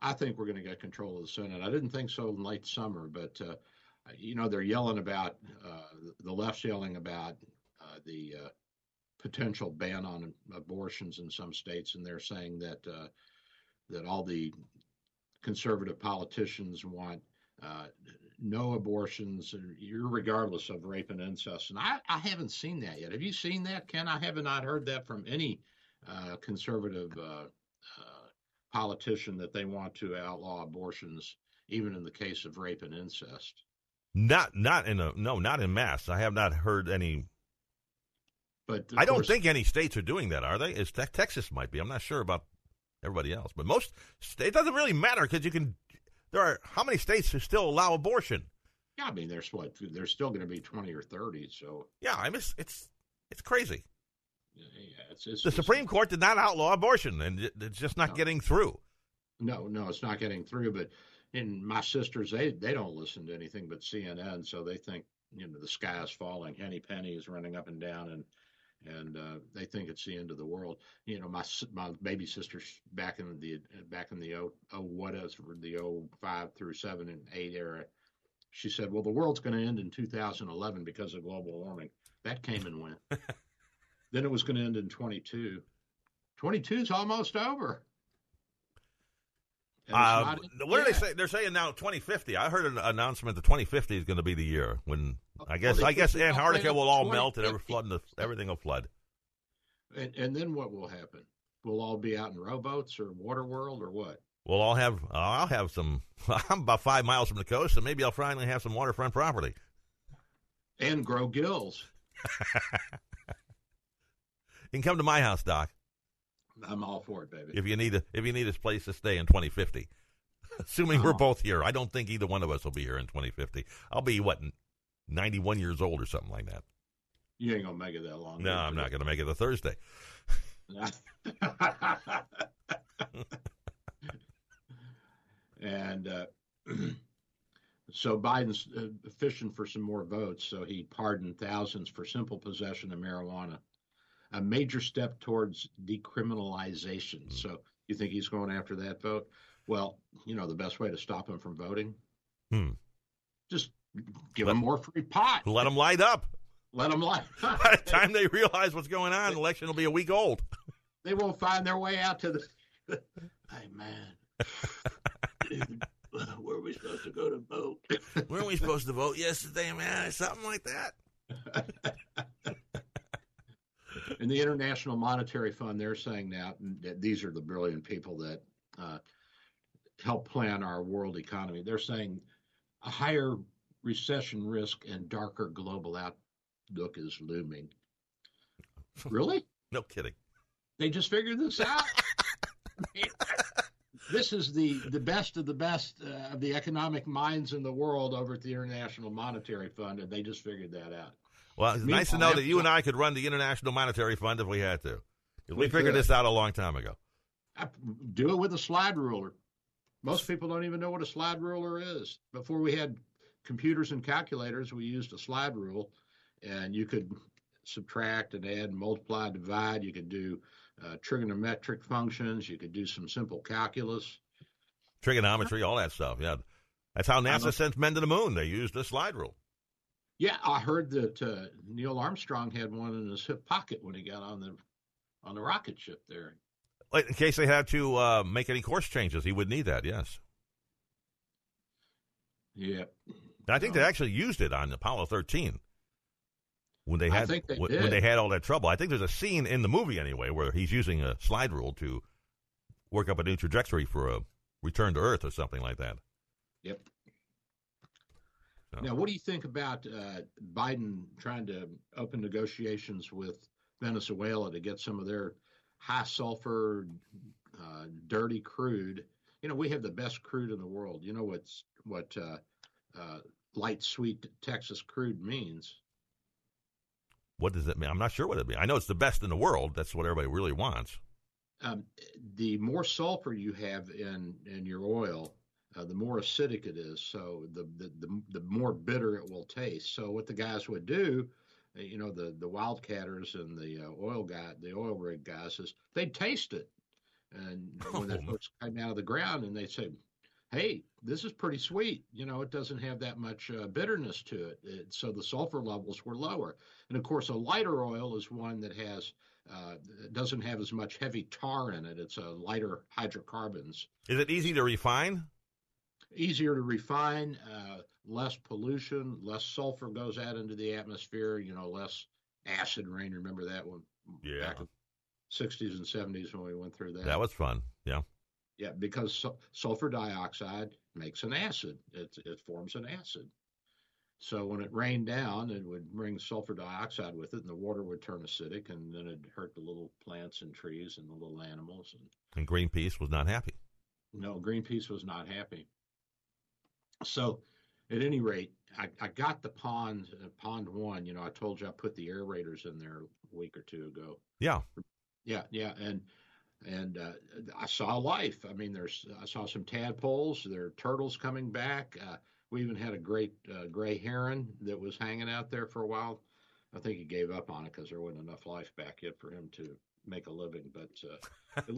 I think we're going to get control of the Senate. I didn't think so in late summer, but uh, you know they're yelling about uh, the left's yelling about uh, the uh, potential ban on abortions in some states, and they're saying that uh, that all the conservative politicians want uh, no abortions, regardless of rape and incest. And I, I haven't seen that yet. Have you seen that, Ken? I have not heard that from any uh, conservative uh, uh, politician that they want to outlaw abortions, even in the case of rape and incest. Not, not in a no, not in mass. I have not heard any. But I don't course, think any states are doing that, are they? Is Texas might be. I'm not sure about everybody else, but most it doesn't really matter because you can there are how many states who still allow abortion? Yeah, I mean, there's what there's still going to be twenty or thirty. So yeah, I mean, it's it's, it's crazy. Yeah, it's, it's, the Supreme Court did not outlaw abortion, and it's just not no. getting through. No, no, it's not getting through. But in my sisters, they they don't listen to anything but CNN, so they think you know the sky is falling, henny penny is running up and down, and and uh, they think it's the end of the world. You know, my my baby sisters back in the back in the oh, oh what is the oh five through seven and eight era. She said, "Well, the world's going to end in 2011 because of global warming." That came and went. then it was going to end in 22. 22 is almost over. Uh, what yeah. they say? They're saying now 2050. I heard an announcement that 2050 is going to be the year when I guess well, I guess Antarctica will all melt and every flood the, everything will flood. And, and then what will happen? We'll all be out in rowboats or water world or what? We'll all have. Uh, I'll have some. I'm about five miles from the coast, so maybe I'll finally have some waterfront property. And grow gills. you can come to my house, Doc. I'm all for it, baby. If you need a if you need a place to stay in 2050, assuming oh. we're both here, I don't think either one of us will be here in 2050. I'll be what 91 years old or something like that. You ain't gonna make it that long. No, I'm not gonna make it a Thursday. and uh, so Biden's uh, fishing for some more votes, so he pardoned thousands for simple possession of marijuana a major step towards decriminalization. So you think he's going after that vote? Well, you know, the best way to stop him from voting? Hmm. Just give let, him more free pot. Let him light up. Let them light up. By the time they realize what's going on, the election will be a week old. They won't find their way out to the. hey, man. where are we supposed to go to vote? Weren't we supposed to vote yesterday, man? Something like that in the International Monetary Fund, they're saying now that these are the brilliant people that uh, help plan our world economy. They're saying a higher recession risk and darker global outlook is looming. Really? no kidding. They just figured this out. this is the the best of the best uh, of the economic minds in the world over at the International Monetary Fund, and they just figured that out. Well, it's nice to know that you and I could run the International Monetary Fund if we had to. We, we figured this out a long time ago. I do it with a slide ruler. Most people don't even know what a slide ruler is. Before we had computers and calculators, we used a slide rule, and you could subtract and add, and multiply, divide. You could do uh, trigonometric functions. You could do some simple calculus, trigonometry, all that stuff. Yeah, that's how NASA sent men to the moon. They used a slide rule. Yeah, I heard that uh, Neil Armstrong had one in his hip pocket when he got on the on the rocket ship there. Like in case they had to uh, make any course changes, he would need that. Yes. Yeah. I think they actually used it on Apollo 13 when they had they when, when, they had all that trouble. I think there's a scene in the movie anyway where he's using a slide rule to work up a new trajectory for a return to Earth or something like that. Yep. Now, what do you think about uh, Biden trying to open negotiations with Venezuela to get some of their high sulfur, uh, dirty crude? You know, we have the best crude in the world. You know what's what uh, uh light sweet Texas crude means. What does it mean? I'm not sure what it means. I know it's the best in the world. That's what everybody really wants. Um, the more sulfur you have in in your oil, uh, the more acidic it is. So the, the, the the more bitter it will taste. So what the guys would do, uh, you know, the the wildcatters and the uh, oil guy, the oil rig guys, is they'd taste it, and when oh. it first came out of the ground, and they'd say, "Hey, this is pretty sweet. You know, it doesn't have that much uh, bitterness to it. it." So the sulfur levels were lower, and of course, a lighter oil is one that has uh, doesn't have as much heavy tar in it. It's a lighter hydrocarbons. Is it easy to refine? Easier to refine, uh, less pollution, less sulfur goes out into the atmosphere. You know, less acid rain. Remember that one? Yeah. Back in 60s and 70s when we went through that. That was fun. Yeah. Yeah, because su- sulfur dioxide makes an acid. It, it forms an acid. So when it rained down, it would bring sulfur dioxide with it, and the water would turn acidic, and then it'd hurt the little plants and trees and the little animals. And And Greenpeace was not happy. no, Greenpeace was not happy. So, at any rate, I, I got the pond, uh, pond one. You know, I told you I put the aerators in there a week or two ago. Yeah. Yeah, yeah, and and uh, I saw life. I mean, there's I saw some tadpoles. There are turtles coming back. Uh, we even had a great uh, gray heron that was hanging out there for a while. I think he gave up on it because there wasn't enough life back yet for him to make a living. But uh, at,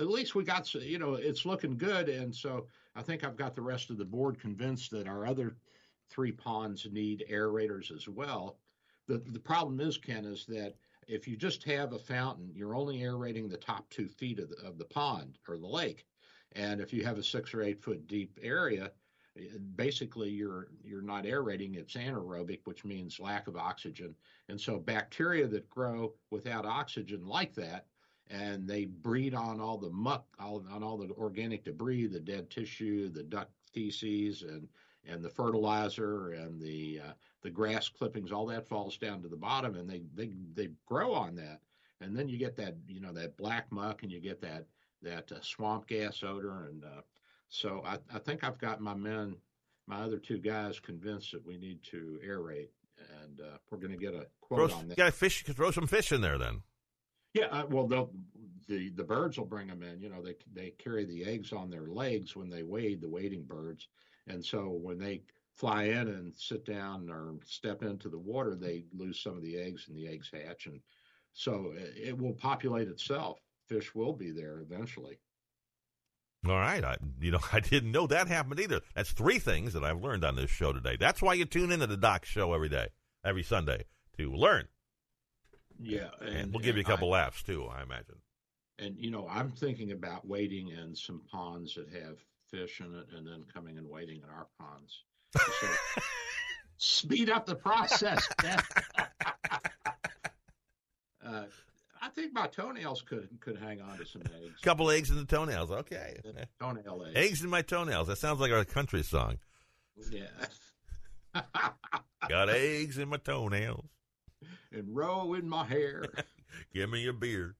at least we got, you know, it's looking good. And so I think I've got the rest of the board convinced that our other three ponds need aerators as well. The the problem is, Ken, is that if you just have a fountain, you're only aerating the top two feet of the, of the pond or the lake. And if you have a six or eight foot deep area, basically you're you're not aerating; it's anaerobic, which means lack of oxygen. And so bacteria that grow without oxygen like that, and they breed on all the muck, all, on all the organic debris, the dead tissue, the duck feces, and and the fertilizer and the uh, the grass clippings, all that falls down to the bottom, and they they they grow on that, and then you get that you know that black muck, and you get that that uh, swamp gas odor, and uh, so I, I think I've got my men, my other two guys, convinced that we need to aerate, and uh, we're going to get a Throw, quote on that. yeah, fish. Throw some fish in there then. Yeah, uh, well, the the birds will bring them in. You know, they they carry the eggs on their legs when they wade the wading birds, and so when they fly in and sit down or step into the water, they lose some of the eggs, and the eggs hatch, and so it, it will populate itself. Fish will be there eventually. All right. I, you know, I didn't know that happened either. That's three things that I've learned on this show today. That's why you tune into the Doc Show every day, every Sunday, to learn. Yeah, And, we'll give you a couple laughs too, I imagine. and you know, I'm thinking about wading in some ponds that have fish in it, and then coming and wading in our ponds. So, speed up the process. Uh, I think my toenails could could hang on to some eggs. A couple eggs in the toenails. Okay. Toenail eggs. Eggs in my toenails. That sounds like a country song. Yeah. Got eggs in my toenails. and row in my hair. Give me a beer.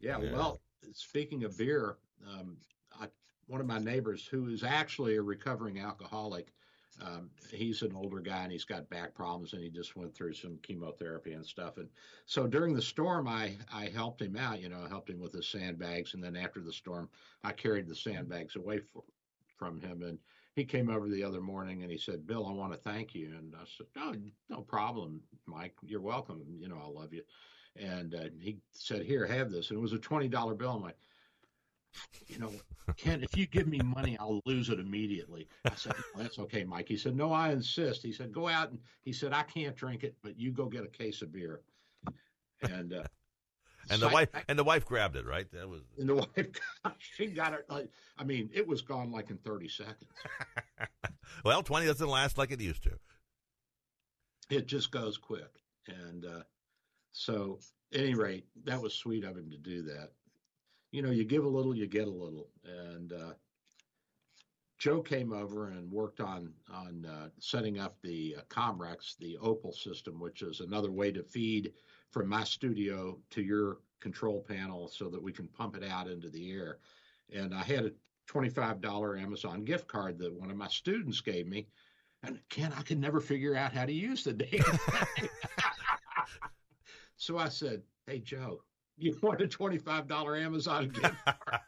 Yeah, Yeah. well, speaking of beer, um, I, one of my neighbors who is actually a recovering alcoholic, um, he's an older guy and he's got back problems and he just went through some chemotherapy and stuff. And so during the storm, I, I helped him out, you know, helped him with his sandbags. And then after the storm, I carried the sandbags away for, from him. And he came over the other morning and he said, Bill, I want to thank you. And I said, No, no problem, Mike. You're welcome. You know, I love you. And uh, he said, Here, have this. And it was a $20 bill. I'm like, You know, Ken, if you give me money, I'll lose it immediately. I said, well, That's okay, Mike. He said, No, I insist. He said, Go out and he said, I can't drink it, but you go get a case of beer. And, uh, And the wife and the wife grabbed it, right? That was and the wife, she got it. Like, I mean, it was gone like in 30 seconds. well, twenty doesn't last like it used to. it just goes quick. And uh, so, at any rate, that was sweet of him to do that. You know, you give a little, you get a little. And uh, Joe came over and worked on on uh, setting up the uh, Comrex, the Opal system, which is another way to feed from my studio to your control panel, so that we can pump it out into the air. And I had a twenty-five dollar Amazon gift card that one of my students gave me. And Ken, I could never figure out how to use the damn so I said, Hey, Joe, you want a $25 Amazon gift? card.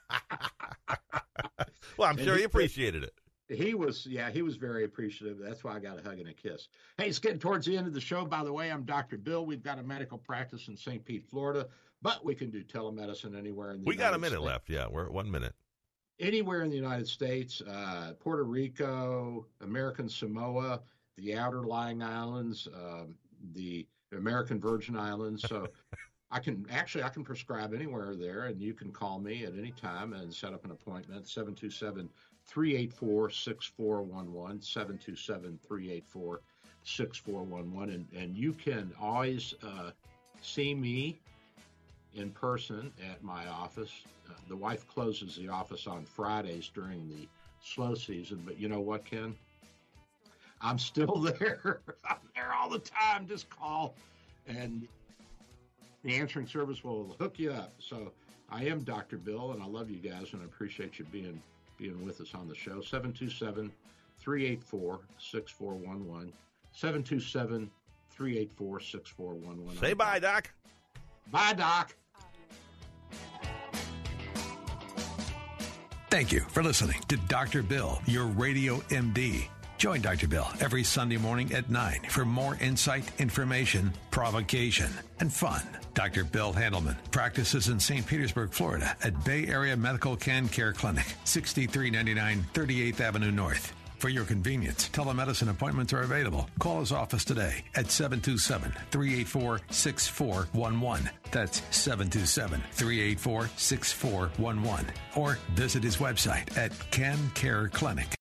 well, I'm And sure he appreciated it. He was, yeah, he was very appreciative. That's why I got a hug and a kiss. Hey, it's getting towards the end of the show. By the way, I'm Dr. Bill. We've got a medical practice in St. Pete, Florida, but we can do telemedicine anywhere in the We got a minute States. left. Yeah, we're at one minute. anywhere in the United States, uh, Puerto Rico, American Samoa, the outer lying islands, um, the American Virgin Islands. So I can actually I can prescribe anywhere there, and you can call me at any time and set up an appointment 727 384 6411, 727 384 6411. And, and you can always uh, see me in person at my office. Uh, the wife closes the office on Fridays during the slow season, but you know what, Ken? I'm still there. I'm there all the time. Just call and the answering service will hook you up. So I am Dr. Bill and I love you guys and I appreciate you being being with us on the show. 727 384 6411. 727 384 6411. Say bye, Doc. Bye, Doc. Thank you for listening to Dr. Bill, your radio MD. Join Dr. Bill every Sunday morning at 9 for more insight, information, provocation, and fun. Dr. Bill Handelman practices in St. Petersburg, Florida at Bay Area Medical Can Care Clinic, 6399 38th Avenue North. For your convenience, telemedicine appointments are available. Call his office today at 727 384 6411. That's 727 384 6411. Or visit his website at Can Care Clinic.